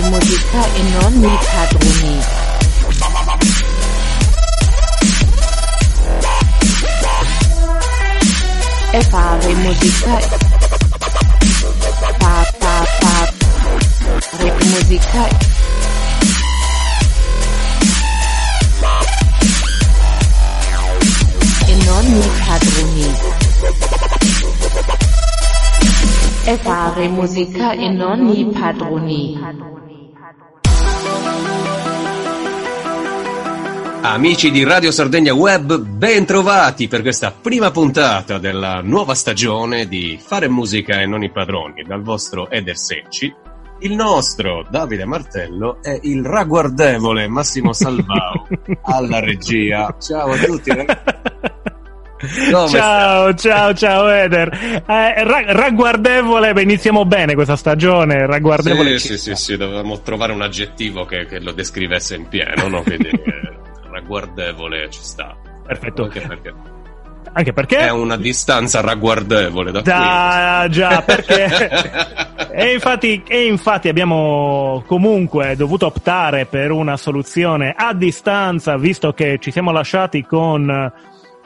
fare musica e non mi padroni. E fare musica pa pa pa re musica e non mi padroni. Amici di Radio Sardegna Web, ben trovati per questa prima puntata della nuova stagione di Fare musica e non i padroni dal vostro Eder Secci. Il nostro Davide Martello è il ragguardevole Massimo Salvao alla regia. Ciao a tutti ragazzi. Come ciao, ciao, ciao Eder. Eh, ra- ragguardevole, beh, iniziamo bene questa stagione. Ragguardevole. Sì, sì, sì, sì, dovevamo trovare un aggettivo che, che lo descrivesse in pieno, no? Quindi eh, ragguardevole ci sta. Perfetto. Anche perché Anche perché? è una distanza ragguardevole da Da, già, perché? e, infatti, e infatti abbiamo comunque dovuto optare per una soluzione a distanza, visto che ci siamo lasciati con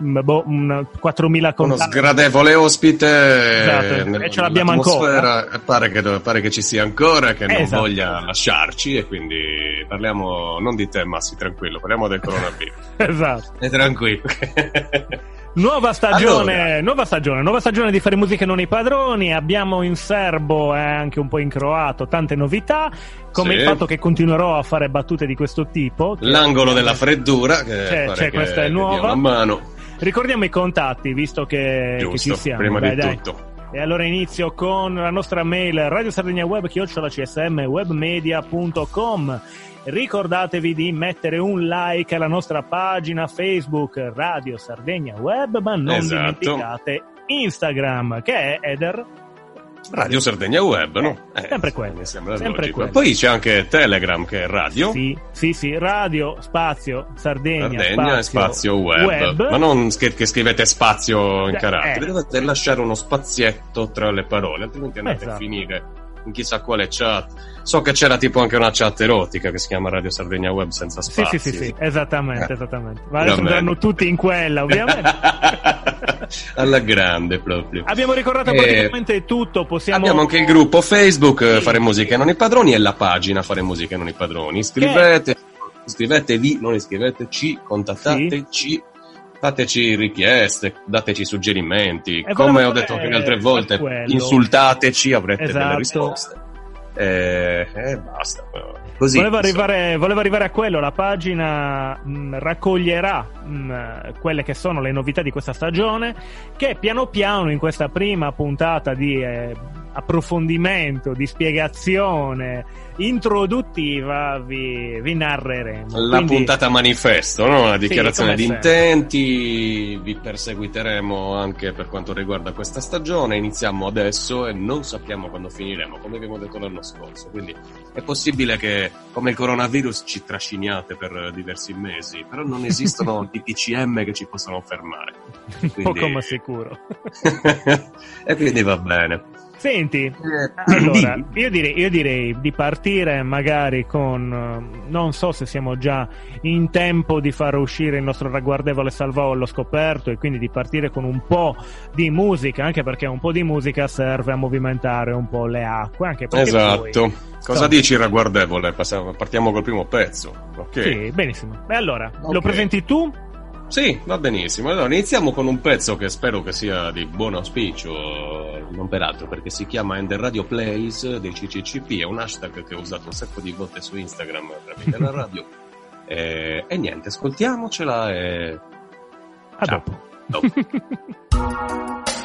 mm, boh, un 4.000 qui. Uno sgradevole ospite Esatto, nel- e ce l'abbiamo e Pare che, pare che ci sia ancora, che non Esatto. voglia lasciarci e quindi parliamo non di te Massi, tranquillo, parliamo del coronavirus. Esatto. E tranquillo. Nuova stagione, Allora. nuova stagione, nuova stagione di Fare Musica e non i padroni. Abbiamo in serbo e anche un po' in croato tante novità, come Sì. il fatto che continuerò a fare battute di questo tipo. che- L'angolo della freddura che C'è- c'è, che questa è nuova. Ricordiamo i contatti, visto che, che Giusto, ci siamo. prima Dai, di dai. tutto. E allora inizio con la nostra mail Radio Sardegna Web chiocciola csm webmedia.com. Ricordatevi di mettere un like alla nostra pagina Facebook Radio Sardegna Web, ma non Esatto. dimenticate Instagram, che è Eder. Radio Sardegna Web, no? Eh, sempre quello, sempre quello. Poi c'è anche Telegram che è radio. Sì, sì, sì, radio, spazio, Sardegna, Sardegna e spazio web. web. Ma non sch- che scrivete spazio in Eh, caratteri, eh. dovete lasciare uno spazietto tra le parole, altrimenti andate Esatto. a finire in chissà quale chat. So che c'era tipo anche una chat erotica che si chiama Radio Sardegna Web senza Sì, spazi. sì, sì, sì, esattamente, Eh. esattamente. Ma adesso andranno tutti in quella, ovviamente. Alla grande proprio. Abbiamo ricordato Eh, praticamente tutto, possiamo... Abbiamo anche il gruppo Facebook Sì. Fare Musica e non i padroni e la pagina Fare Musica e non i padroni. Iscrivete, iscrivetevi, non iscriveteci, contattateci, fateci richieste, dateci suggerimenti. E Come ho detto anche altre volte, insultateci, avrete delle Esatto. risposte. E e basta. Così. Volevo arrivare, volevo arrivare a quello, la pagina mh, raccoglierà mh, quelle che sono le novità di questa stagione che piano piano in questa prima puntata di eh, approfondimento, di spiegazione introduttiva vi, vi narreremo. La Quindi- puntata manifesto, no? la dichiarazione come di intenti, vi perseguiteremo anche per quanto riguarda questa stagione, iniziamo adesso e non sappiamo quando finiremo, come abbiamo detto l'anno scorso, quindi è possibile che come il coronavirus ci trasciniate per diversi mesi, però non esistono DPCM che ci possano fermare. Quindi- Poco ma sicuro. e quindi va bene. Senti, Eh, allora, io direi, io direi di partire magari con, eh, non so se siamo già in tempo di far uscire il nostro ragguardevole Salvao allo scoperto e quindi di partire con un po' di musica, anche perché un po' di musica serve a movimentare un po' le acque, anche Esatto. poi- Cosa dici ragguardevole? Passiamo- Partiamo col primo pezzo. Ok. Sì, benissimo. E allora, Ok. lo presenti tu? Sì, va benissimo. Allora, iniziamo con un pezzo che spero che sia di buon auspicio, non peraltro, perché si chiama Ender Radio Plays dei CCCP, è un hashtag che ho usato un sacco di volte su Instagram tramite la radio. E, e niente, ascoltiamocela e A Ciao. dopo. dopo.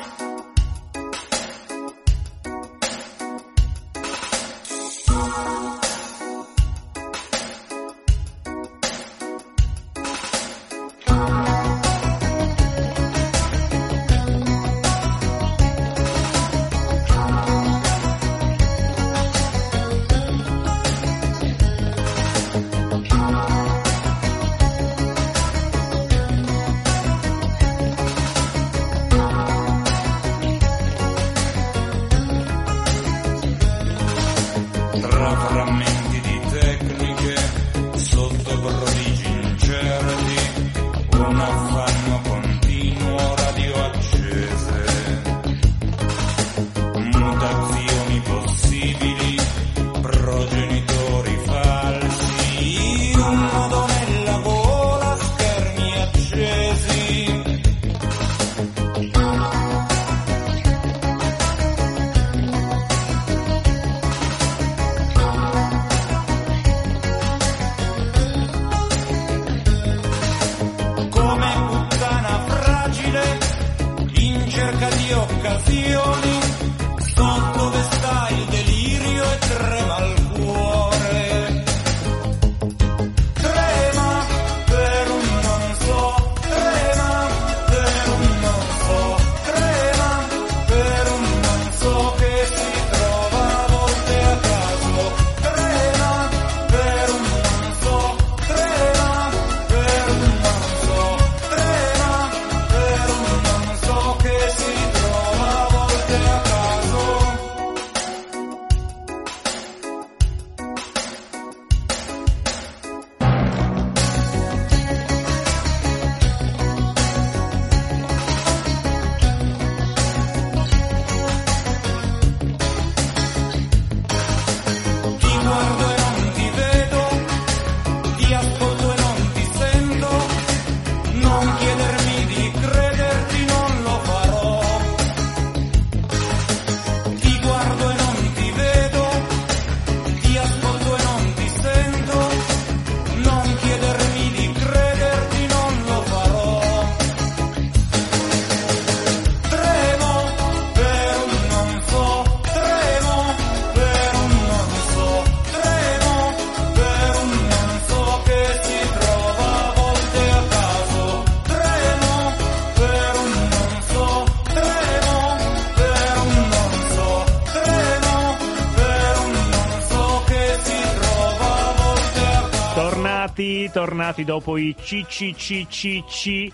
tornati dopo i CCCCC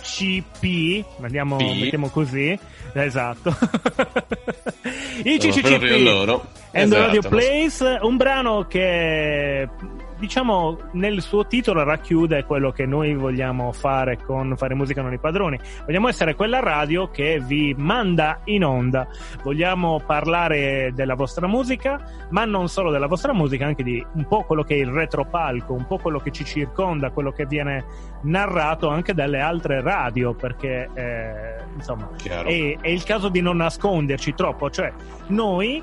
CP, andiamo, mettiamo così, esatto. I CCCP loro. And Esatto, Radio Place, un brano che diciamo nel suo titolo racchiude quello che noi vogliamo fare con Fare Musica Non i Padroni. Vogliamo essere quella radio che vi manda in onda. Vogliamo parlare della vostra musica, ma non solo della vostra musica, anche di un po' quello che è il retropalco, un po' quello che ci circonda, quello che viene narrato anche dalle altre radio, perché eh, insomma è, è il caso di non nasconderci troppo, cioè noi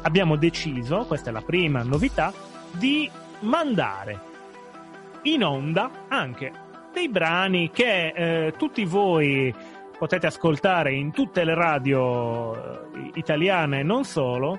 abbiamo deciso, questa è la prima novità, di mandare in onda anche dei brani che eh, tutti voi potete ascoltare in tutte le radio eh, italiane e non solo.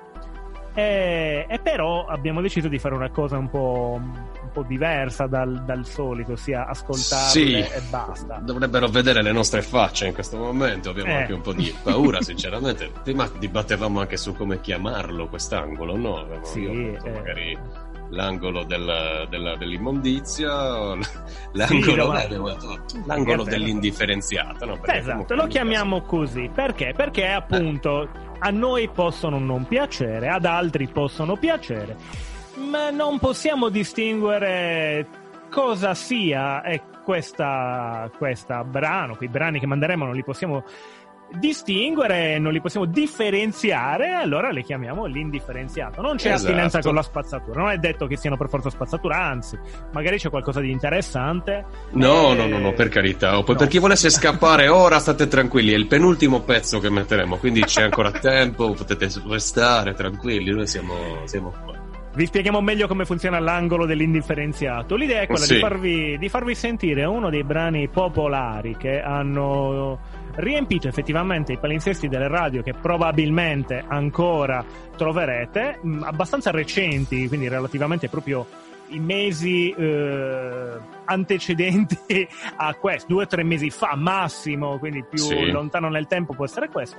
E, e però abbiamo deciso di fare una cosa un po', un po' diversa dal, dal solito, ossia ascoltarle Sì. e basta. Dovrebbero vedere le nostre facce in questo momento, abbiamo Eh. anche un po' di paura sinceramente. Prima dibattevamo anche su come chiamarlo quest'angolo, no? Avevamo- Sì, eh. magari l'angolo del- della- dell'immondizia, l'angolo, eh, abbiamo detto, l'angolo dell'indifferenziata, no? Esatto, lo chiamiamo così. Perché? Perché appunto a noi possono non piacere, ad altri possono piacere, ma non possiamo distinguere cosa sia eh, questa, questa brano, quei brani che manderemo non li possiamo distinguere, non li possiamo differenziare, allora le chiamiamo l'indifferenziato. Non c'è Esatto. attinenza con la spazzatura, non è detto che siano per forza spazzatura, anzi, magari c'è qualcosa di interessante. No, Eh, no, no, no, per carità. O poi no. per chi volesse scappare ora, state tranquilli, è il penultimo pezzo che metteremo, quindi c'è ancora tempo, potete restare tranquilli, noi siamo, siamo qua. Vi spieghiamo meglio come funziona l'angolo dell'indifferenziato. L'idea è quella Sì. di, farvi, di farvi sentire uno dei brani popolari che hanno riempito effettivamente i palinsesti delle radio che probabilmente ancora troverete, mh, abbastanza recenti, quindi relativamente proprio i mesi eh, antecedenti a questo, due o tre mesi fa massimo, quindi più Sì. lontano nel tempo può essere questo,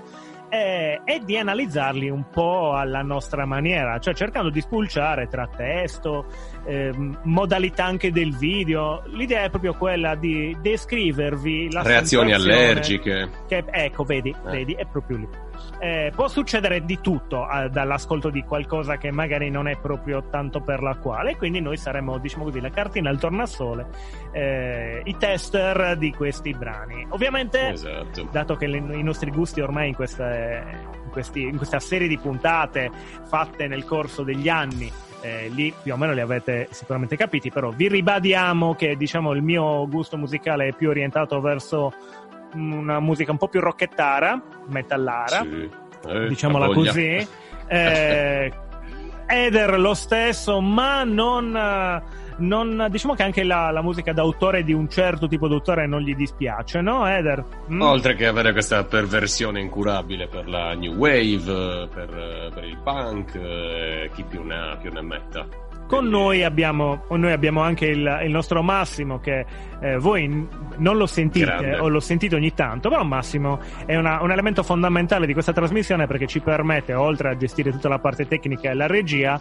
eh, e di analizzarli un po' alla nostra maniera, cioè cercando di spulciare tra testo, ehm, modalità anche del video. L'idea è proprio quella di descrivervi la Reazioni allergiche. che- ecco, vedi, Eh. vedi, è proprio lì. Eh, può succedere di tutto eh, dall'ascolto di qualcosa che magari non è proprio tanto per la quale, quindi noi saremo, diciamo così, la cartina al tornasole, eh, i tester di questi brani. Ovviamente, Esatto. dato che le- i nostri gusti ormai in, queste- in questi- in questa serie di puntate fatte nel corso degli anni eh, lì più o meno li avete sicuramente capiti, però vi ribadiamo che diciamo il mio gusto musicale è più orientato verso una musica un po' più rocchettara, metallara, Sì. Eh, diciamola così. Eh, Eder lo stesso, ma non, non- diciamo che anche la, la musica d'autore di un certo tipo d'autore non gli dispiace, no Eder? Mm? Oltre che avere questa perversione incurabile per la new wave, per, per il punk, eh, chi più ne ha più ne metta. Con noi abbiamo, noi abbiamo anche il, il nostro Massimo che eh, voi non lo sentite Grande. o lo sentite ogni tanto, però Massimo è una- un elemento fondamentale di questa trasmissione perché ci permette, oltre a gestire tutta la parte tecnica e la regia,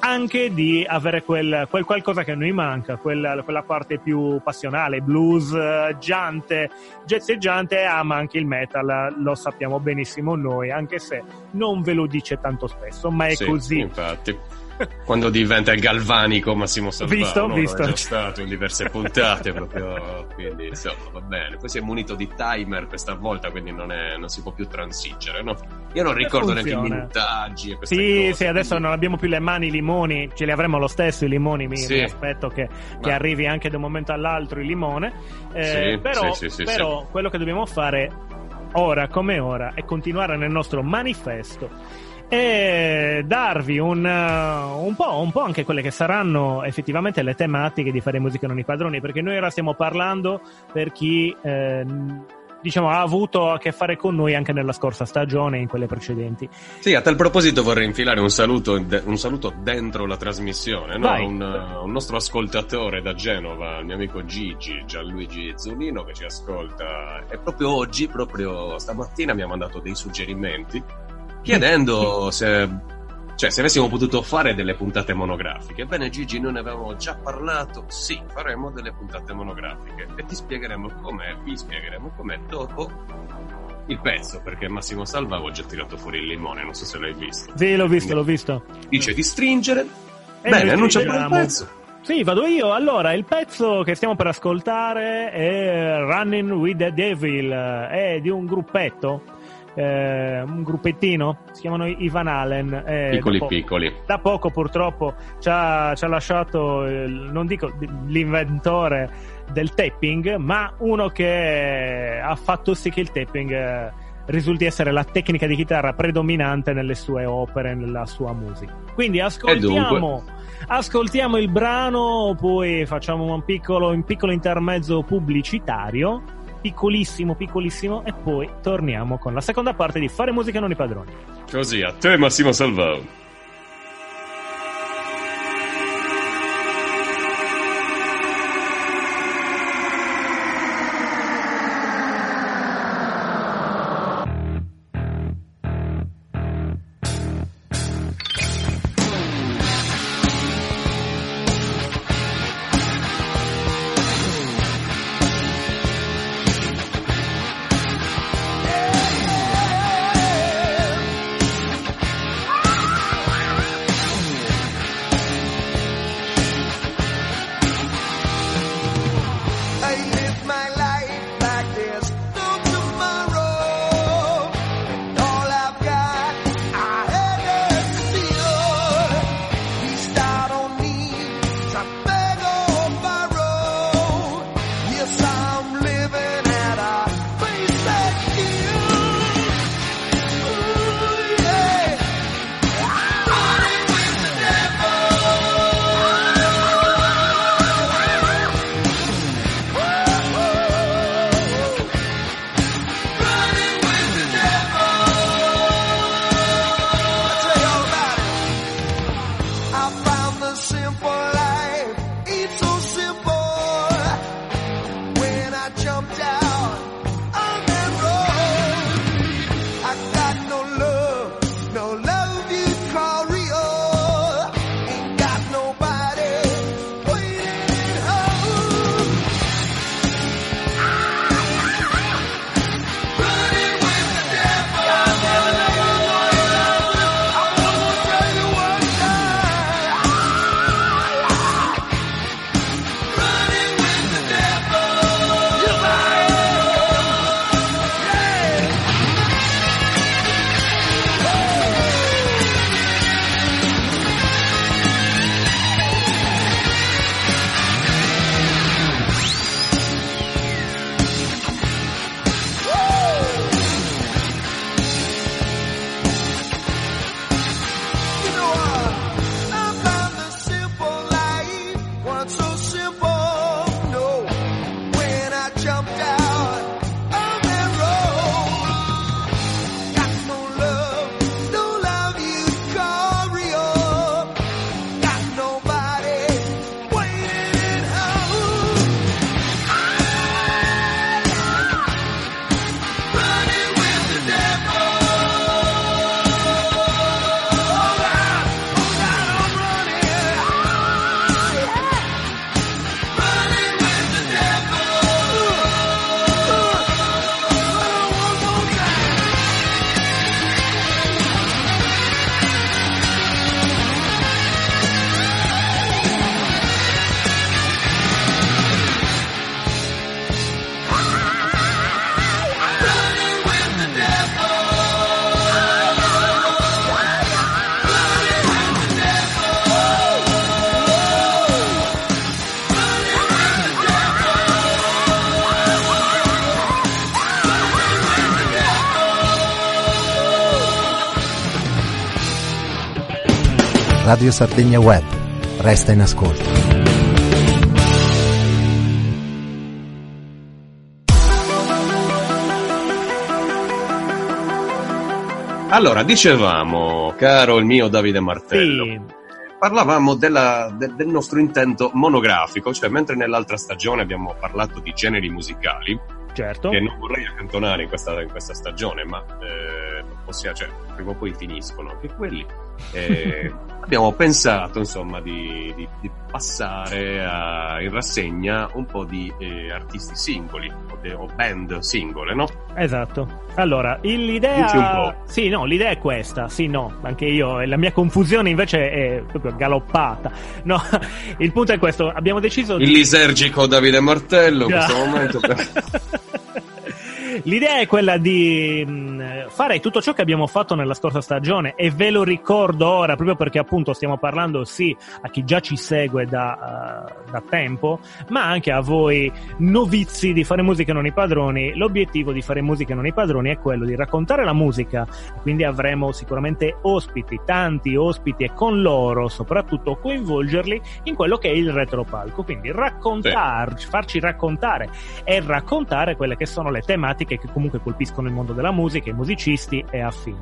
anche di avere quel, quel qualcosa che a noi manca, quella, quella parte più passionale, blues, giante, jazzeggiante, ama anche il metal, lo sappiamo benissimo noi, anche se non ve lo dice tanto spesso, ma è Sì, così. Infatti. Quando diventa il galvanico Massimo Salvano, Visto, no? visto. è già stato in diverse puntate proprio, quindi insomma va bene. Poi si è munito di timer questa volta, quindi non, è- non si può più transigere, no? Io non ricordo neanche i minutaggi e queste Sì, cose. sì, adesso quindi- non abbiamo più le mani, i limoni, ce li avremo lo stesso i limoni, mi, Sì. mi aspetto che, che Ma- arrivi anche da un momento all'altro il limone, Eh, Sì, però, sì, sì, però quello che dobbiamo fare ora come ora è continuare nel nostro manifesto e darvi un, uh, un, po', un po' anche quelle che saranno effettivamente le tematiche di fare musica non i padroni, perché noi ora stiamo parlando per chi eh, diciamo ha avuto a che fare con noi anche nella scorsa stagione e in quelle precedenti. Sì, a tal proposito vorrei infilare un saluto, un saluto dentro la trasmissione, no? Un, uh, un nostro ascoltatore da Genova, il mio amico Gigi, Gianluigi Zunino, che ci ascolta e proprio oggi, proprio stamattina mi ha mandato dei suggerimenti chiedendo se Cioè, se avessimo potuto fare delle puntate monografiche, bene Gigi, noi ne avevamo già parlato, sì, faremo delle puntate monografiche e ti spiegheremo com'è, vi spiegheremo com'è dopo il pezzo, perché Massimo Salva avevo già tirato fuori il limone, non so se l'hai visto. Sì, l'ho visto, l'ho visto. Dice di stringere, E bene, annuncia pure il pezzo. Sì, vado io. Allora, il pezzo che stiamo per ascoltare è Running with the Devil, è di un gruppetto, eh, un gruppettino, si chiamano i Van Halen. eh, Piccoli da po- piccoli. Da poco purtroppo ci ha, ci ha lasciato, il- non dico l'inventore del tapping, ma uno che ha fatto sì che il tapping eh, risulti essere la tecnica di chitarra predominante nelle sue opere, nella sua musica. Quindi ascoltiamo, ascoltiamo il brano, poi facciamo un piccolo, un piccolo intermezzo pubblicitario, piccolissimo, piccolissimo, e poi torniamo con la seconda parte di Fare musica non i padroni. Così, a te Massimo Salvao. Radio Sardegna Web. Resta in ascolto. Allora, dicevamo, caro il mio Davide Martello, Sì, parlavamo della- de- del nostro intento monografico, cioè mentre nell'altra stagione abbiamo parlato di generi musicali, certo. che non vorrei accantonare in questa, in questa stagione, ma eh, possiamo, cioè, prima o poi finiscono anche quelli. E abbiamo pensato insomma di, di- di passare a- in rassegna un po' di eh, artisti singoli o, de- o band singole, no? Esatto. Allora, il- Dici un l'idea. po'. Sì, no, l'idea è questa. Sì, no, anche io. La mia confusione invece è proprio galoppata. No, il punto è questo. Abbiamo deciso Il lisergico Davide Martello in questo momento. per- L'idea è quella di mh, fare tutto ciò che abbiamo fatto nella scorsa stagione e ve lo ricordo ora proprio perché appunto stiamo parlando sì a chi già ci segue da, eh, da tempo ma anche a voi novizi di fare musica non i padroni. L'obiettivo di fare musica non i padroni è quello di raccontare la musica. Quindi avremo sicuramente ospiti tanti ospiti e con loro soprattutto coinvolgerli in quello che è il retropalco. Quindi raccontarci farci raccontare e raccontare quelle che sono le tematiche che comunque colpiscono il mondo della musica, i musicisti e affini.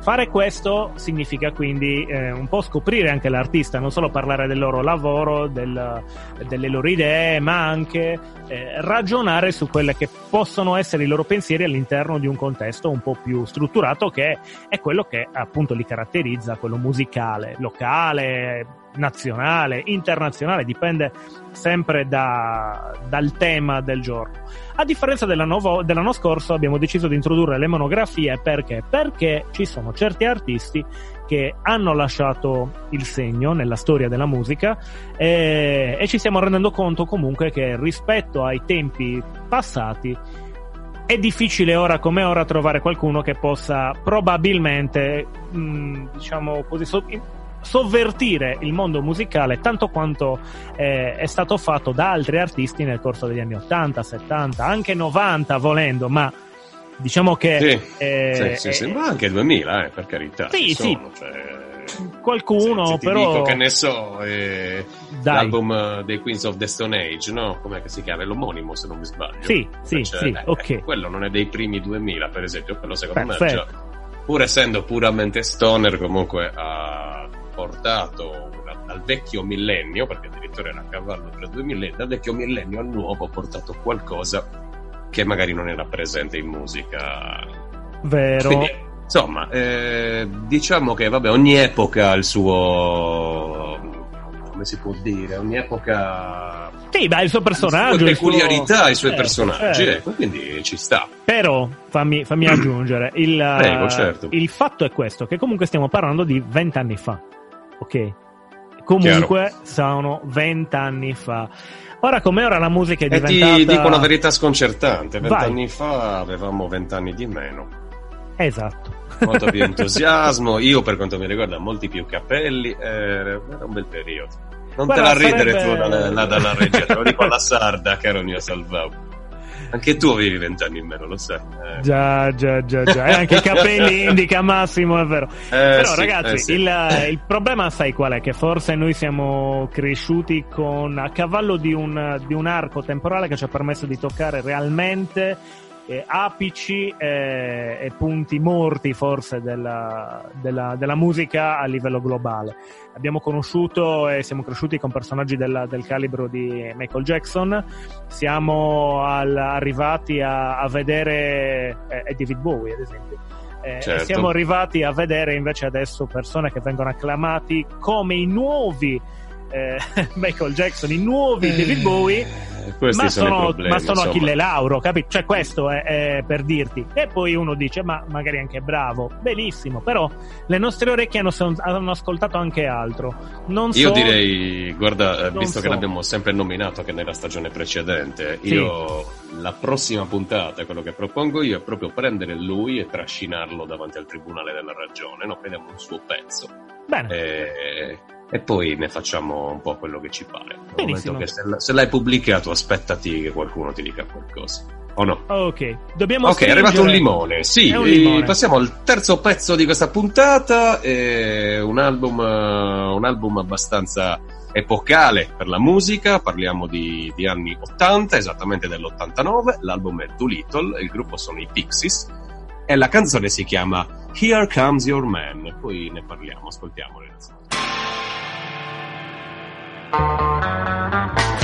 Fare questo significa quindi eh, un po' scoprire anche l'artista, non solo parlare del loro lavoro, del- delle loro idee, ma anche eh, ragionare su quelle che possono essere i loro pensieri all'interno di un contesto un po' più strutturato che è quello che appunto li caratterizza, quello musicale, locale, nazionale, internazionale, dipende sempre da- dal tema del giorno. A differenza dell'anno, dell'anno scorso abbiamo deciso di introdurre le monografie perché? Perché ci sono certi artisti che hanno lasciato il segno nella storia della musica e, e ci stiamo rendendo conto comunque che rispetto ai tempi passati è difficile ora come ora trovare qualcuno che possa probabilmente, mh, diciamo così, sovvertire il mondo musicale tanto quanto eh, è stato fatto da altri artisti nel corso degli anni 80, 70, anche 90 volendo, ma diciamo che Sì, eh, sì, sì, eh, ma anche 2000, eh, per carità. Sì, ci sì. sono, cioè, qualcuno se- se però dico che ne so, eh, l'album eh, dei Queens of the Stone Age, no? Com'è che si chiama? È l'omonimo se non mi sbaglio. Sì, sì, Cioè, sì, eh, ok. Quello non è dei primi 2000, per esempio, quello secondo me Perfetto. già, pur essendo puramente stoner, comunque ha portato una- dal vecchio millennio, perché addirittura era a cavallo tra due millenni, dal vecchio millennio al nuovo ha portato qualcosa che magari non era presente in musica vero. quindi, insomma, eh, diciamo che vabbè, ogni epoca ha il suo. come si può dire? Ogni epoca. Sì, beh, il suo personaggio. le sue suo- peculiarità, i suoi Certo, personaggi, certo. ecco, quindi ci sta. Però fammi, fammi aggiungere, il, Prego, certo. il fatto è questo, che comunque stiamo parlando di vent'anni fa, ok? Comunque sono vent'anni fa. Ora come ora la musica è E diventata... ti dico una verità sconcertante: vent'anni fa avevamo vent'anni di meno, Esatto. molto più entusiasmo. Io, per quanto mi riguarda, molti più capelli. eh, Era un bel periodo. Non Guarda, te la ridere sarebbe- tu là dalla regia, te lo dico alla sarda, caro mio Salvao. Anche tu avevi vent'anni in meno, lo sai. Eh. Già, già, già, già. E anche i capelli indica Massimo, è vero. Però sì, ragazzi, eh sì. il, il problema sai qual è? Che forse noi siamo cresciuti con a cavallo di un, di un arco temporale che ci ha permesso di toccare realmente eh, apici eh, e punti morti forse della, della, della musica a livello globale. Abbiamo conosciuto e siamo cresciuti con personaggi del, del calibro di Michael Jackson, siamo al- arrivati a, a vedere eh, David Bowie ad esempio. Eh, Certo. siamo arrivati a vedere invece adesso persone che vengono acclamati come i nuovi eh, Michael Jackson, i nuovi David Bowie, Eh, questi ma sono, problemi. ma sono. Achille Lauro, capito? Cioè, questo è, è per dirti. E poi uno dice, ma magari anche bravo, benissimo, però le nostre orecchie hanno, hanno ascoltato anche altro. Non Io so- direi, guarda, eh, visto che so. l'abbiamo sempre nominato che nella stagione precedente, Sì. io la prossima puntata, quello che propongo io è proprio prendere lui e trascinarlo davanti al Tribunale della Ragione, no? Prendiamo un suo pezzo Bene, e, e poi ne facciamo un po' quello che ci pare. Che se, se l'hai pubblicato, aspettati che qualcuno ti dica qualcosa. O no? ok. Dobbiamo Ok, è arrivato un limone. Sì, un limone. passiamo al terzo pezzo di questa puntata. È un album, un album abbastanza epocale per la musica. Parliamo di, di anni 80, esattamente dell'89. L'album è Doolittle, il gruppo sono i Pixies. E la canzone si chiama Here Comes Your Man. Poi ne parliamo, ascoltiamolo. innanzitutto. I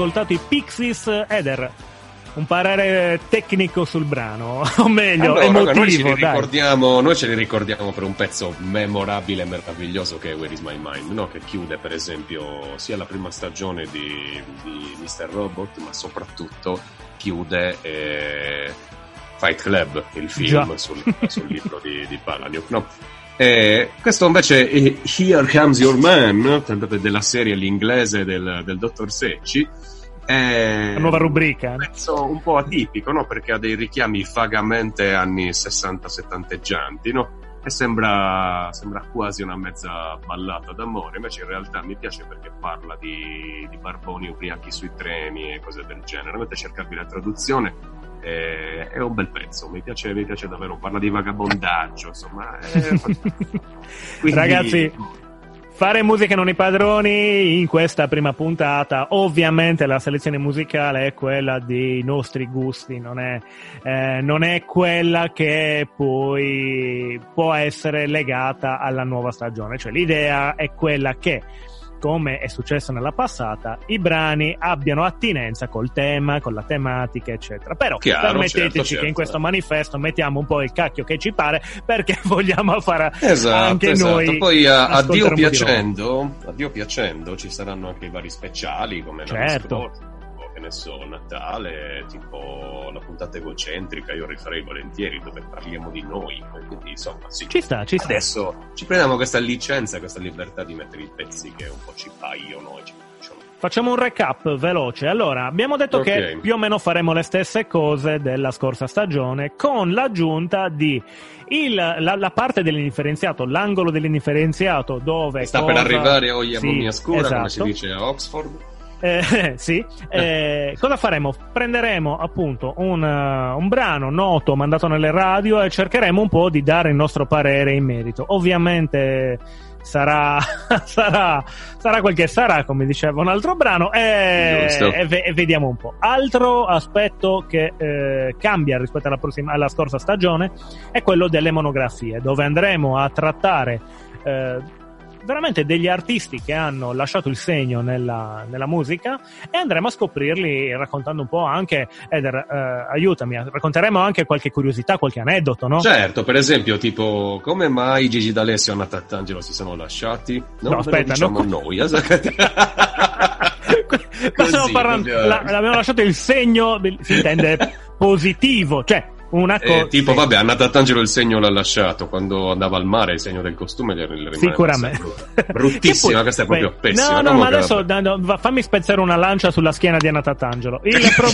ascoltato i Pixies Eder. Un parere tecnico sul brano, o meglio, Allora, emotivo, noi, ce li dai. ricordiamo, noi ce li ricordiamo per un pezzo memorabile e meraviglioso che è Where is My Mind, no? che chiude per esempio sia la prima stagione di, di Mr. Robot, ma soprattutto chiude eh, Fight Club, il film sul, sul libro di, di Palahniuk. No? E questo invece è Here Comes Your Man, della serie l'inglese del, del dottor Secci. È La nuova rubrica. un pezzo un po' atipico, no? Perché ha dei richiami vagamente anni 60-70 no? E sembra, sembra quasi una mezza ballata d'amore, invece in realtà mi piace perché parla di, di barboni ubriachi sui treni e cose del genere. Mentre cercarvi la traduzione è, è un bel pezzo, mi piace, mi piace davvero, parla di vagabondaggio, insomma. Fantastico. Quindi- Ragazzi, Fare musica non i padroni in questa prima puntata, ovviamente la selezione musicale è quella dei nostri gusti, non è, eh, non è quella che poi può essere legata alla nuova stagione, cioè l'idea è quella che come è successo nella passata, i brani abbiano attinenza col tema, con la tematica, eccetera. Però Chiaro, permetteteci certo, che in certo. questo manifesto mettiamo un po' il cacchio che ci pare, perché vogliamo fare Esatto, anche esatto. noi. Poi a, a Dio piacendo, a Dio piacendo, ci saranno anche i vari speciali come l'anno Certo. scorso, tipo, che ne so, Natale, tipo la puntata egocentrica, io rifarei volentieri dove parliamo di noi. Quindi insomma, sì. Ci sta, ci sta. Adesso ci prendiamo questa licenza, questa libertà di mettere i pezzi che un po' ci paiono e ci piacciono. Facciamo un recap veloce. Allora, abbiamo detto Ok. che più o meno faremo le stesse cose della scorsa stagione, con l'aggiunta di il- la, la parte dell'indifferenziato, l'angolo dell'indifferenziato, dove Sta cosa- per arrivare Oia Sì, Mumia Scura, come si esatto. dice a Oxford. Eh, sì, eh, cosa faremo? Prenderemo appunto un, uh, un brano noto mandato nelle radio e cercheremo un po' di dare il nostro parere in merito. Ovviamente sarà, sarà, sarà quel che sarà, come diceva un altro brano, e, e e vediamo un po'. Altro aspetto che eh, cambia rispetto alla, prossima, alla scorsa stagione è quello delle monografie, dove andremo a trattare. eh, veramente degli artisti che hanno lasciato il segno nella, nella musica e andremo a scoprirli raccontando un po' anche Eder eh, aiutami racconteremo anche qualche curiosità qualche aneddoto no? Certo, per esempio, tipo, come mai Gigi D'Alessio e Anna Tattangelo si sono lasciati? Non No, aspetta, diciamo no. noi. stiamo Così, parlando proprio- la- abbiamo lasciato il segno si intende positivo cioè una cosa Eh, tipo, vabbè, Anna Tattangelo il segno l'ha lasciato quando andava al mare, il segno del costume le rimane Sicuramente. Bruttissima, poi- questa è proprio beh, pessima. No, no, ma adesso vabbè. no, fammi spezzare una lancia sulla schiena di Anna Tatangelo. Il pro-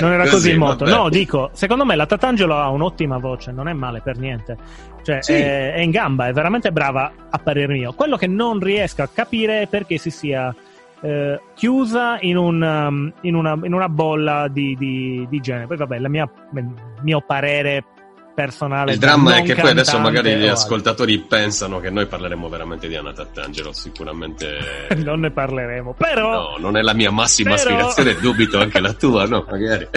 non era così, Così, il motto. vabbè. No, dico, secondo me la Tatangelo ha un'ottima voce, non è male per niente. Cioè, Sì. è, è in gamba, è veramente brava a parer mio. Quello che non riesco a capire è perché si sia eh, chiusa in, un, um, in, una, in una bolla di, di, di genere. Poi vabbè, il mio parere personale. Il dramma è che poi adesso magari gli altro. ascoltatori pensano che noi parleremo veramente di Anna Tattangelo. Sicuramente non ne parleremo. Però, no, non è la mia massima Però- aspirazione, dubito anche la tua, no? Magari.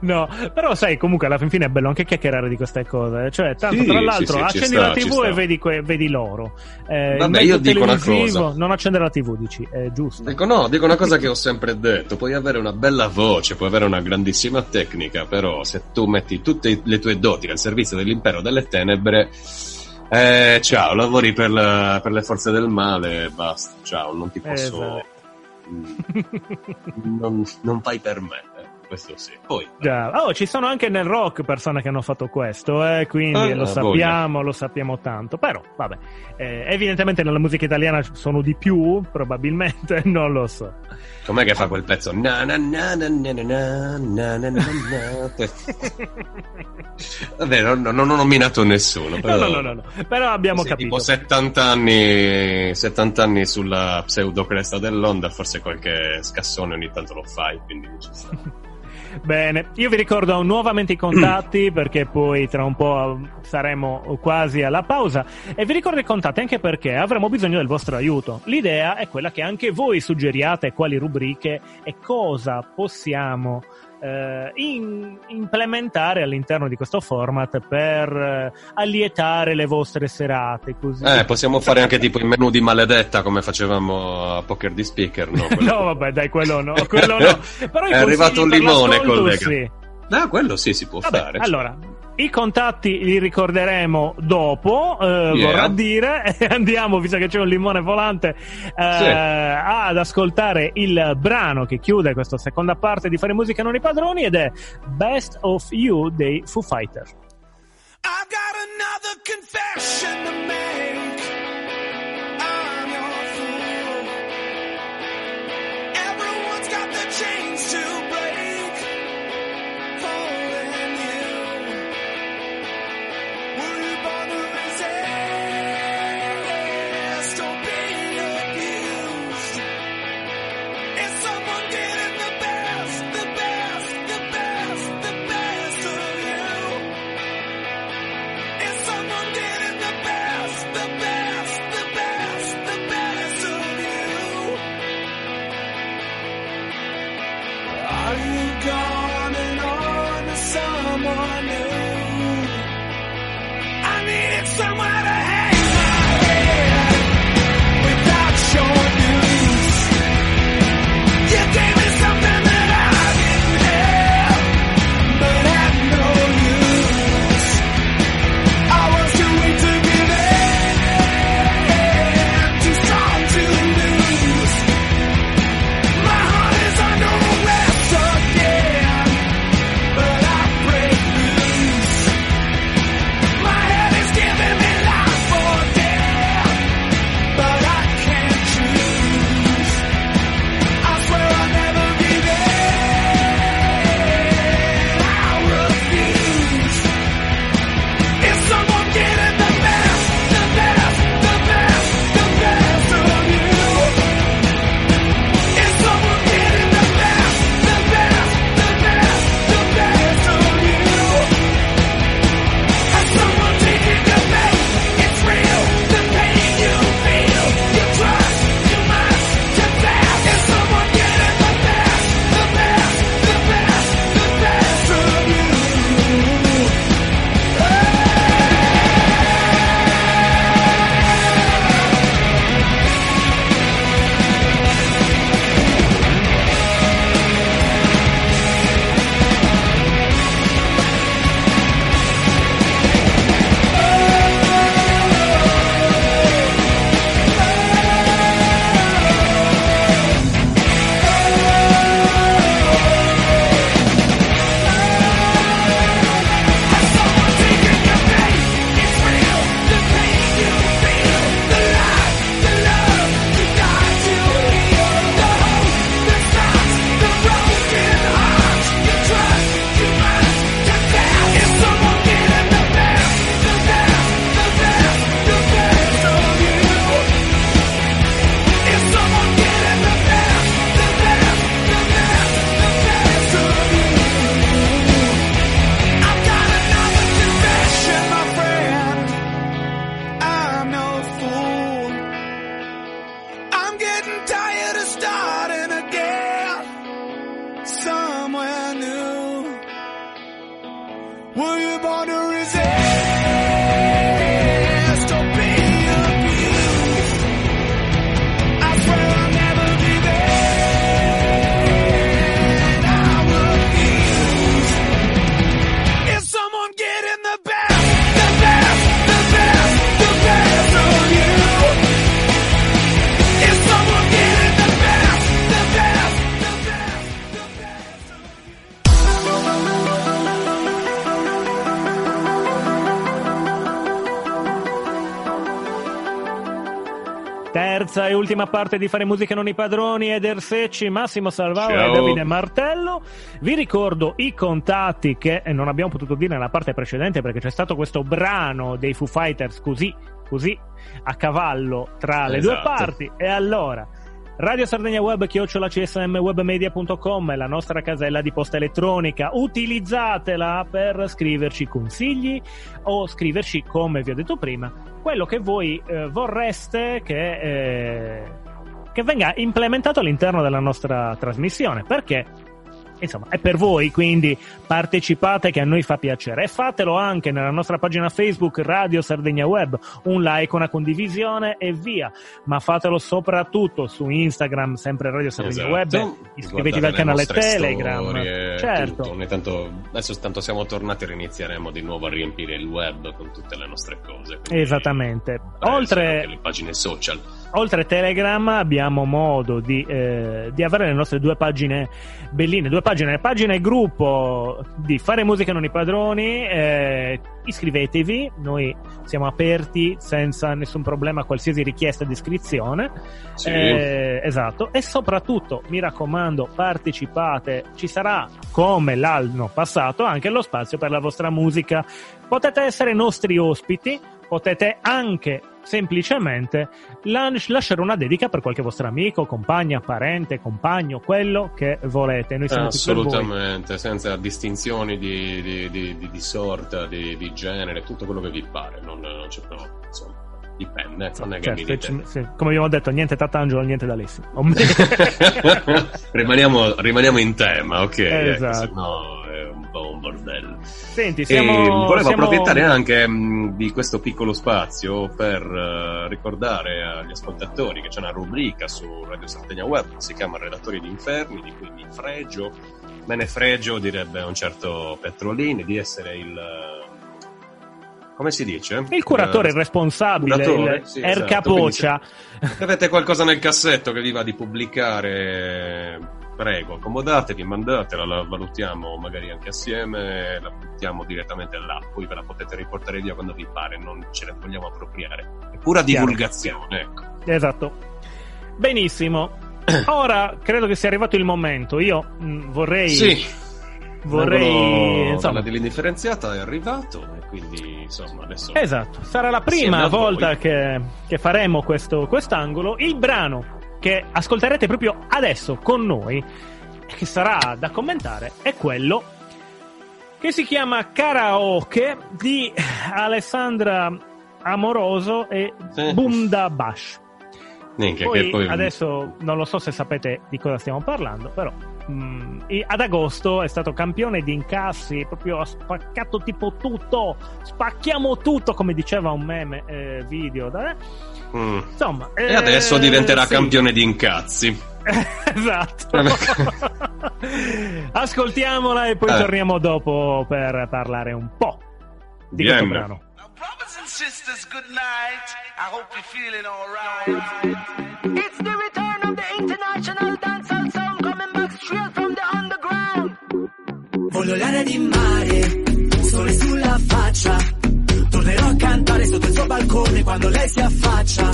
no, però sai, comunque alla fin fine è bello anche chiacchierare di queste cose. Cioè, tanto Sì, tra sì, l'altro, sì, ci accendi sta, la TV e vedi, que- vedi loro. Eh, Vabbè, io dico una cosa. Non accendere la TV, dici, è giusto. Dico no, dico una cosa che ho sempre detto, puoi avere una bella voce, puoi avere una grandissima tecnica, però se tu metti tutte le tue doti al servizio dell'impero delle tenebre, eh, ciao, lavori per, la- per le forze del male, basta, ciao, non ti posso... Esatto. Mm, non, non fai per me, questo sì. Poi, Già. Oh, ci sono anche nel rock persone che hanno fatto questo, eh, quindi Ah, lo voglia. sappiamo, lo sappiamo tanto. Però, vabbè, eh, evidentemente nella musica italiana sono di più, probabilmente, non lo so. com'è che fa quel pezzo? Na na na na na na na na na na na. Vabbè, non, non- non ho nominato nessuno. No, Però... no, no, no, no. Però abbiamo Sì, capito. Tipo 70 anni, 70 anni sulla pseudocresta dell'onda, forse qualche scassone ogni tanto lo fai, quindi ci sta. Bene, io vi ricordo nuovamente i contatti perché poi tra un po' saremo quasi alla pausa e vi ricordo i contatti anche perché avremo bisogno del vostro aiuto. L'idea è quella che anche voi suggeriate quali rubriche e cosa possiamo eh, in- implementare all'interno di questo format per eh, allietare le vostre serate. Così. Eh, possiamo fare anche tipo il menù di maledetta come facevamo a Poker di Speaker, no? No, vabbè, dai, quello no, quello no. Però È arrivato un limone, collega. sì. Ah, quello sì, si può Vabbè, fare. allora, i contatti li ricorderemo dopo, eh, Yeah. vorrà dire, andiamo, visto che c'è un limone volante, eh, Sì. ad ascoltare il brano che chiude questa seconda parte di Fare Musica Non i Padroni ed è Best of You dei Foo Fighters. I've got another confession Were you born to resist Terza e ultima parte di Fare Musica Non i Padroni, Eder Secci, Massimo Salvao Ciao. e Davide Martello. Vi ricordo i contatti che non abbiamo potuto dire nella parte precedente perché c'è stato questo brano dei Foo Fighters così, così a cavallo tra le due Esatto. parti. E allora, Radio Sardegna Web, chiocciola csmwebmedia.com è la nostra casella di posta elettronica. Utilizzatela per scriverci consigli o scriverci, come vi ho detto prima, quello che voi eh, vorreste che, eh, che venga implementato all'interno della nostra trasmissione. Perché insomma, è per voi, quindi partecipate che a noi fa piacere. E fatelo anche nella nostra pagina Facebook Radio Sardegna Web, un like, una condivisione e via. Ma fatelo soprattutto su Instagram, sempre Radio Sardegna Esatto. Web. Iscrivetevi al le canale Telegram. storie, certo. tutto. Ogni tanto- adesso tanto siamo tornati rinizieremo di nuovo a riempire il web con tutte le nostre cose. Esattamente. Eh, Oltre, le pagine social. Oltre Telegram abbiamo modo di, eh, di avere le nostre due pagine belline, due pagine, pagina e gruppo di Fare Musica Non i Padroni, eh, iscrivetevi, noi siamo aperti senza nessun problema a qualsiasi richiesta di iscrizione, Sì. Eh, esatto, e soprattutto mi raccomando partecipate, ci sarà come l'anno passato anche lo spazio per la vostra musica, potete essere nostri ospiti, potete anche semplicemente lasciare una dedica per qualche vostro amico, compagna, parente, compagno, quello che volete. Noi siamo. Assolutamente, senza distinzioni di, di- di- di- sorta, di, di genere, tutto quello che vi pare. Non, non c'è, no, insomma, dipende. Non è che Certo, dite. ci- sì, come abbiamo detto, niente Tatangelo, niente d'Alessio. Rimaniamo, rimaniamo in tema, ok? Esatto. Se no è un po' un bordello. Senti, E siamo, volevo siamo- approfittare anche mh, di questo piccolo spazio per eh, ricordare agli ascoltatori che c'è una rubrica su Radio Sardegna Web che si chiama Relatori di Inferni, di cui mi fregio, me ne fregio, direbbe un certo Petrolini, di essere il... come si dice? Il curatore Eh, responsabile, curatore, il sì, Er esatto, se avete qualcosa nel cassetto che vi va di pubblicare, prego, accomodatevi, mandatela, la valutiamo magari anche assieme, la buttiamo direttamente là, poi ve la potete riportare via quando vi pare, non ce ne vogliamo appropriare. È pura Chiaro. divulgazione, ecco. Esatto. Benissimo. Ora credo che sia arrivato il momento. Io mh, vorrei. Sì, Vorrei. Insomma, della differenziata è arrivato e quindi insomma adesso... esatto. Sarà la prima volta che, che faremo questo quest'angolo. Il brano che ascolterete proprio adesso con noi, che sarà da commentare, è quello che si chiama Karaoke di Alessandra Amoroso e Sì. Bunda Bash. Minchia, Poi, poi... adesso non lo so se sapete di cosa stiamo parlando, però mm, e ad agosto è stato campione di incassi, proprio ha spaccato tipo tutto, spacchiamo tutto, come diceva un meme eh, video. da- Mm. Insomma, E eh, adesso diventerà sì. campione di incazzi. esatto. Ascoltiamola e poi Eh. torniamo dopo per parlare un po' di questo Viene. brano. Brothers and sisters, good night. I hope you're feeling alright. It's the return of the international straight from the underground. Voglio l'aria di mare, sole sulla faccia. Tornerò a cantare sotto il suo balcone quando lei si affaccia.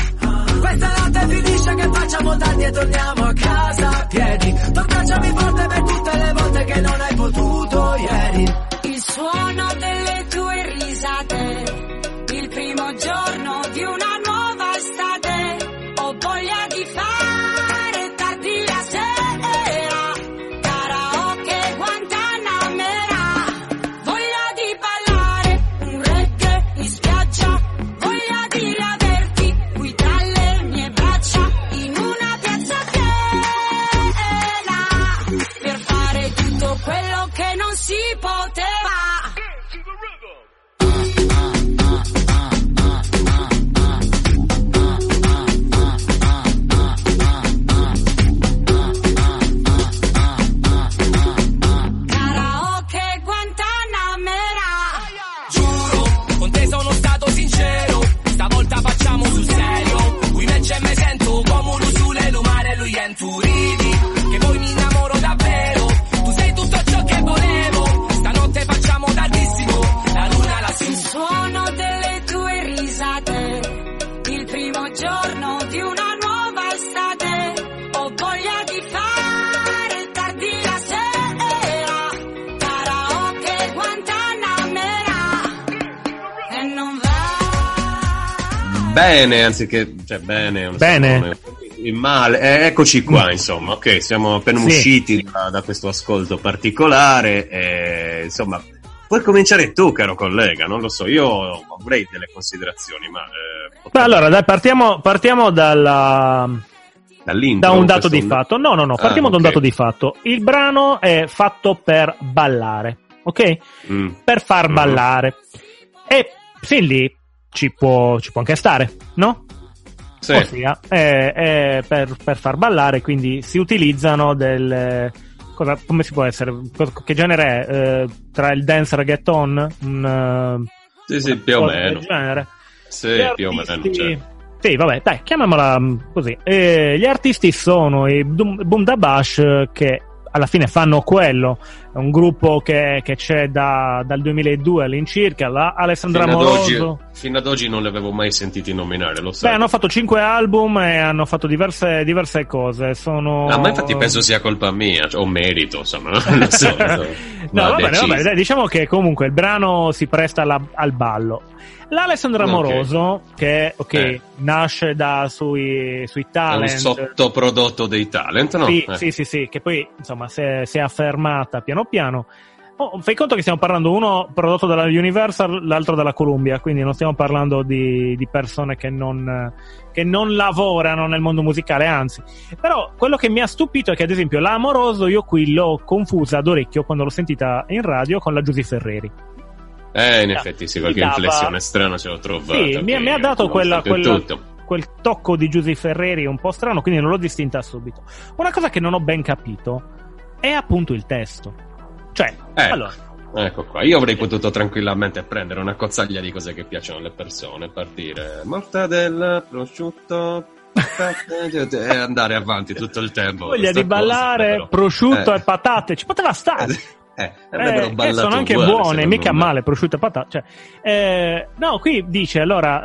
Questa notte finisce che facciamo tardi e torniamo a casa a piedi. Tornacciami forte per tutte le volte che non hai potuto ieri. Il suono delle tue risate, Bene, anziché, cioè bene, Bene. il male, eh, eccoci qua, insomma, ok, siamo appena Sì. usciti da, da questo ascolto particolare, e, insomma, puoi cominciare tu, caro collega, non lo so, io avrei delle considerazioni, ma... eh, Beh, allora, dai, partiamo, partiamo dalla, da un dato di fatto. No, no, no, partiamo Ah, da un dato di fatto. Il brano è fatto per ballare, ok? Mm. Per far Mhm. ballare. E fin lì ci può, ci può anche stare, no? Sì. Ossia, è, è per, per far ballare, quindi si utilizzano del... Cosa, come si può essere? Che genere è? Eh, tra il dance reggaeton? Un, eh, Sì, sì, più o meno. genere. Sì, Gli più o meno. artisti- cioè. Sì, vabbè, dai, chiamiamola mm, così. Eh, gli artisti sono i Boom Da Bash che alla fine fanno quello. È un gruppo che, che c'è da- dal 2002 all'incirca. La Alessandra Fino ad, oggi, Moroso. fino ad oggi non li avevo mai sentiti nominare, lo sai. Beh, hanno fatto cinque album e hanno fatto diverse, diverse cose. Sono... No, ma infatti penso sia colpa mia, cioè, o merito, insomma, non so. no, va bene, va bene, diciamo che comunque il brano si presta alla- al ballo. L'Alessandra Ok. Moroso, che ok, Eh. nasce da sui, sui È un talent. sottoprodotto dei talent, no? Sì, Eh. sì, sì, sì, che poi insomma si è, si è affermata piano piano. Oh, fai conto che stiamo parlando uno prodotto dalla Universal, l'altro dalla Columbia, quindi non stiamo parlando di, di persone che non, che non lavorano nel mondo musicale, anzi. Però quello che mi ha stupito è che, ad esempio, la Amoroso io qui l'ho confusa ad orecchio quando l'ho sentita in radio con la Giusy Ferreri. Eh, in effetti sì, qualche dava- inflessione strana ce l'ho trovata. Sì, mi, mi ha dato quella, quella- quel tocco di Giusy Ferreri un po' strano, quindi non l'ho distinta subito. Una cosa che non ho ben capito è appunto il testo. Cioè, Eh, allora, Ecco qua, io avrei potuto tranquillamente prendere una cozzaglia di cose che piacciono alle persone, partire mortadella, prosciutto, e andare avanti tutto il tempo. voglia di ballare, cosa, prosciutto Eh. e patate, ci poteva stare. Eh, Eh, sono anche uguale, buone, mica me. male, prosciutto e patate. Cioè, eh, no, qui dice allora: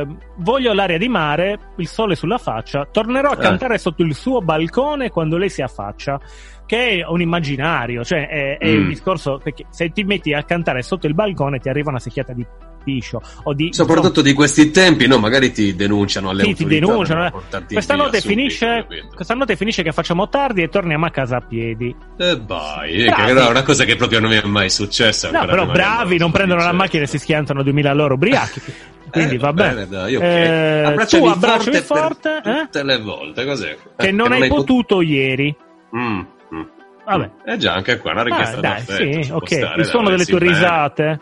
eh, Voglio l'aria di mare, il sole sulla faccia. Tornerò a Eh. cantare sotto il suo balcone quando lei si affaccia. Che è un immaginario, cioè è, è Mm. un discorso. Perché se ti metti a cantare sotto il balcone, ti arriva una secchiata di piscio o di. Soprattutto di questi tempi, no? Magari ti denunciano alle Sì, ti denunciano. eh. Questa notte, subito, finisce, questa notte finisce che facciamo tardi e torniamo a casa a piedi. E vai, Bravi. che è una cosa che proprio non mi è mai successa. No, però bravi, non prendono la macchina e si schiantano 2000 loro ubriachi. Quindi Eh, va bene. dai, ok. Eh, Abbracciami tu abbracciami forte forte, eh? tutte le volte, cos'è? che Eh, non hai pot- potuto ieri. Mm, mm. Vabbè. Eh già, anche qua una richiesta Ah, dai, sì, ok. stare, Il suono dai, delle tue bene. risate.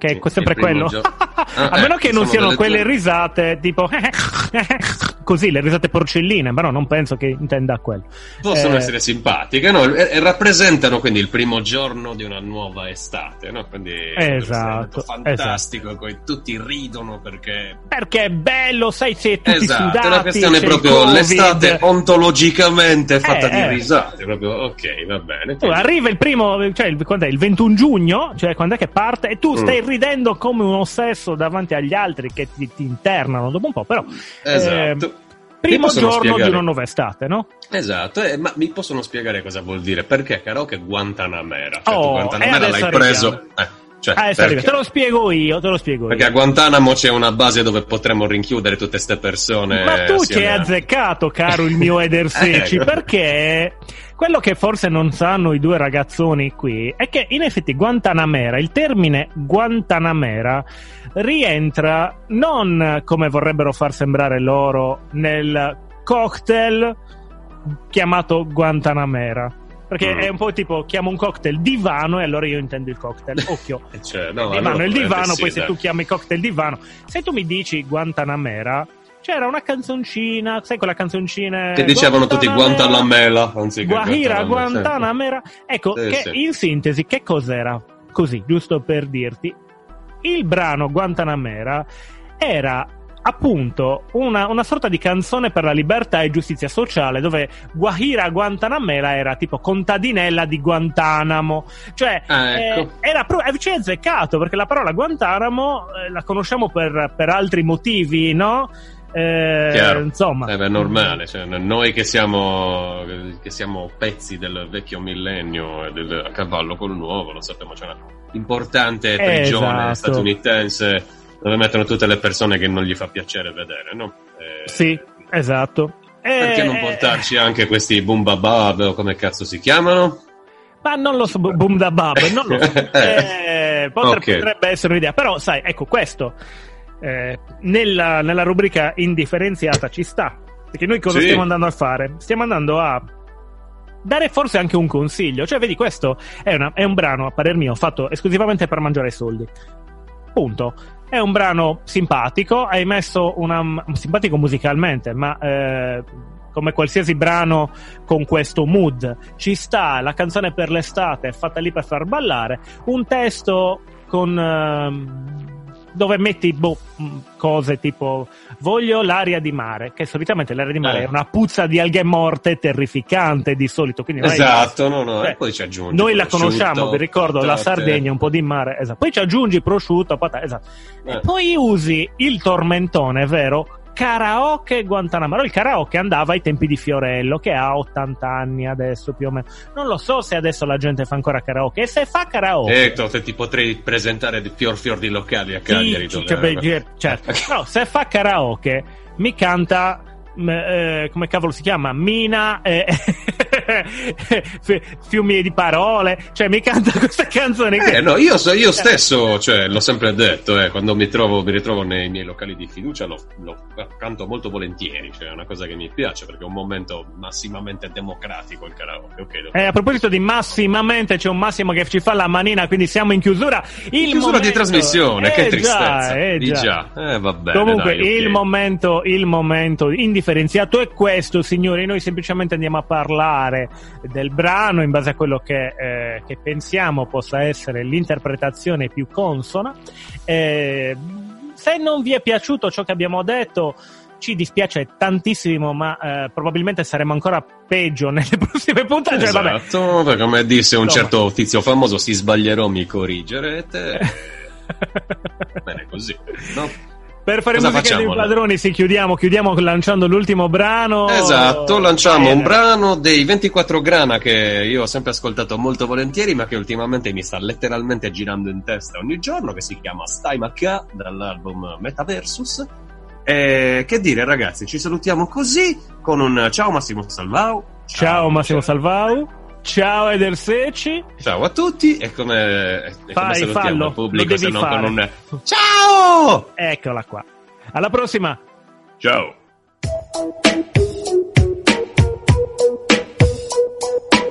Che Sì, è sempre quello. gio- Ah, a meno eh, che non siano quelle tue- risate tipo così, le risate porcelline, però non penso che intenda quello. Possono Eh, essere simpatiche, no? E, e rappresentano quindi il primo giorno di una nuova estate, no? Quindi Esatto, essere fantastico, poi tutti ridono perché Perché è bello, sai, sei tutti Esatto, sudati. è una questione proprio l'estate ontologicamente fatta Eh, di eh. risate, proprio ok, va bene. Tu quindi- arriva il primo, cioè il, quando è? il 21 giugno, cioè quando è che parte, e tu Mm. Ridendo come un ossesso davanti agli altri che ti, ti internano dopo un po', però. Esatto. eh, primo giorno spiegare- di una nuova estate, no? Esatto, eh, ma mi possono spiegare cosa vuol dire? Perché karaoke Guantanamera? Cioè, Oh, tu Guantanamera l'hai preso... arriviamo. Eh, cioè, Ah, perché? arriva. te lo spiego io, te lo spiego Perché a io. Guantanamo c'è una base dove potremmo rinchiudere tutte queste persone. Ma tu ci hai a- azzeccato, caro il mio Eder Secci, Ecco. perché quello che forse non sanno i due ragazzoni qui è che in effetti Guantanamera, il termine Guantanamera rientra non come vorrebbero far sembrare loro nel cocktail chiamato Guantanamera. Perché Mm. è un po' tipo chiamo un cocktail divano e allora io intendo il cocktail. Occhio. Eh, Cioè, no, il divano allora il divano, poi sì, se tu chiami cocktail divano, se tu mi dici Guantanamera, c'era una canzoncina, sai quella canzoncina Che dicevano tutti Guantanamera, anziché Guajira, Guantanamera. Guantanamera. Ecco, Sì, che sì. in sintesi, che cos'era? Così, giusto per dirti, il brano Guantanamera era appunto una, una sorta di canzone per la libertà e giustizia sociale dove Guajira Guantanamera era tipo contadinella di Guantanamo cioè Ah, ecco. eh, era pro- eh, ci hai azzeccato perché la parola Guantanamo eh, la conosciamo per, per altri motivi no? Eh, Chiaro. insomma Eh è normale, cioè, noi che siamo, che siamo pezzi del vecchio millennio del, a cavallo col nuovo, lo sappiamo, c'è una importante prigione Esatto. statunitense dove mettono tutte le persone che non gli fa piacere vedere, no? Eh, Sì, esatto. Perché Eh, non portarci anche questi Bumbabab o come cazzo si chiamano? Ma non lo so, bu- boom da bab, non lo so. Eh, potre- Ok. Potrebbe essere un'idea, però sai, ecco questo. eh, nella, nella rubrica indifferenziata ci sta. Perché noi cosa Sì. stiamo andando a fare? Stiamo andando a dare forse anche un consiglio. Cioè, vedi, questo è, una- è un brano, a parer mio, fatto esclusivamente per mangiare soldi. Punto. È un brano simpatico, hai messo una... simpatico musicalmente, ma eh, come qualsiasi brano con questo mood. Ci sta, la canzone per l'estate fatta lì per far ballare, un testo con... ehm, dove metti boh, mh, cose tipo voglio l'aria di mare, che solitamente l'aria di mare Eh. è una puzza di alghe morte terrificante di solito. Esatto, no, no, Cioè, e poi ci aggiungi. noi la conosciamo, vi ricordo, la patate. Sardegna, un po' di mare, esatto. Poi ci aggiungi prosciutto, patate, esatto. Eh. E poi usi il tormentone, vero? Karaoke Guantanamaro. Il karaoke andava ai tempi di Fiorello, che ha 80 anni adesso più o meno. Non lo so se adesso la gente fa ancora karaoke. E se fa karaoke. Ecco, te ti potrei presentare di fior fior di locali a Sì, Cagliari. dove- cioè, beh, certo. Però se fa karaoke mi canta eh, come cavolo si chiama? Mina eh, fiumi di parole cioè mi canta questa canzone che Eh, no, io, io stesso, cioè, l'ho sempre detto, eh, quando mi, trovo, mi ritrovo nei miei locali di fiducia lo, lo canto molto volentieri, cioè è una cosa che mi piace perché è un momento massimamente democratico il karaoke. ok, devo- Eh, a proposito di massimamente, c'è un Massimo che ci fa la manina, quindi siamo in chiusura. Il Chiusura momento- di trasmissione, Eh, che già, tristezza. eh, Di già. già. Eh, va bene, Comunque, dai, ok. il, momento, il momento indifferenziato è questo, signori. Noi semplicemente andiamo a parlare del brano in base a quello che, eh, che pensiamo possa essere l'interpretazione più consona. Eh, se non vi è piaciuto ciò che abbiamo detto, ci dispiace tantissimo, ma eh, probabilmente saremo ancora peggio nelle prossime puntate. Cioè, vabbè, Esatto, perché come disse un Insomma. certo tizio famoso, si sbaglierò mi corrigerete. Bene, così. No? Per fare Cosa musica dei padroni, sì, chiudiamo, chiudiamo lanciando l'ultimo brano. Esatto, lanciamo Bene. un brano dei 24 grana che io ho sempre ascoltato molto volentieri, ma che ultimamente mi sta letteralmente girando in testa ogni giorno, che si chiama Stai Macchia dall'album Metaversus. E che dire, ragazzi, ci salutiamo così con un ciao Massimo Salvau. Ciao Massimo Salvau. Ciao Eder Secci. Ciao a tutti e come, e come Fai, salutiamo fallo, il pubblico lo se devi non con fare. un ciao! Eccola qua. Alla prossima. Ciao!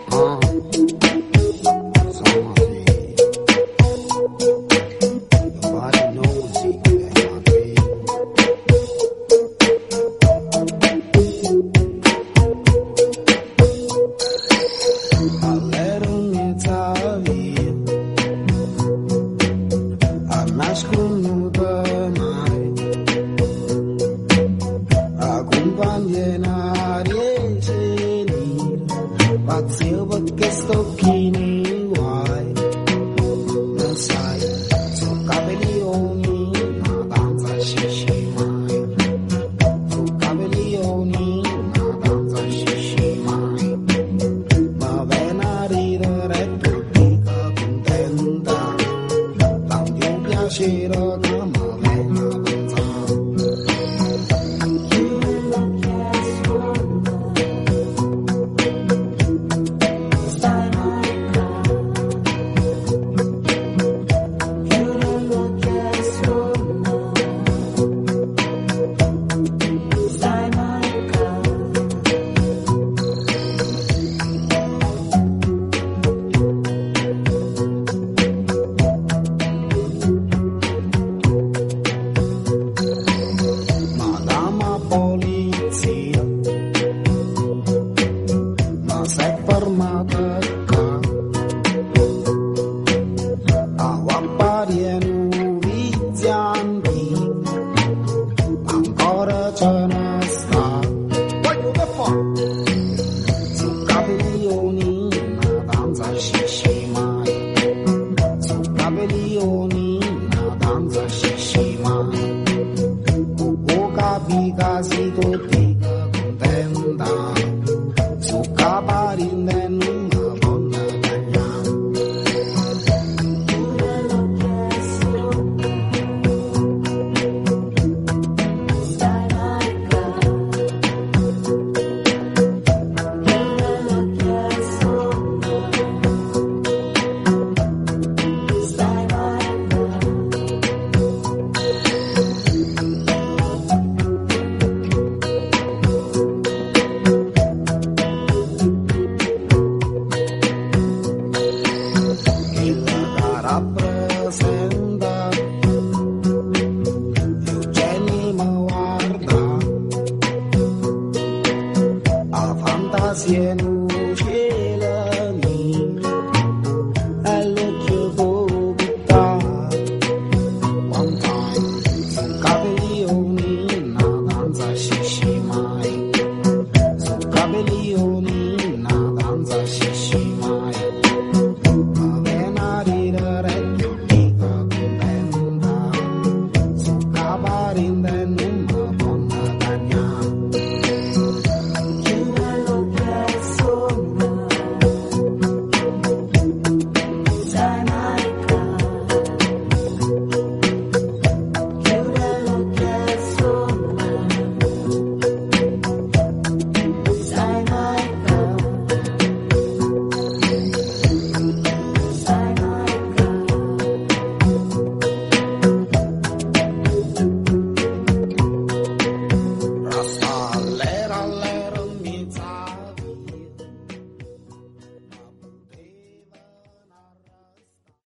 Pazzo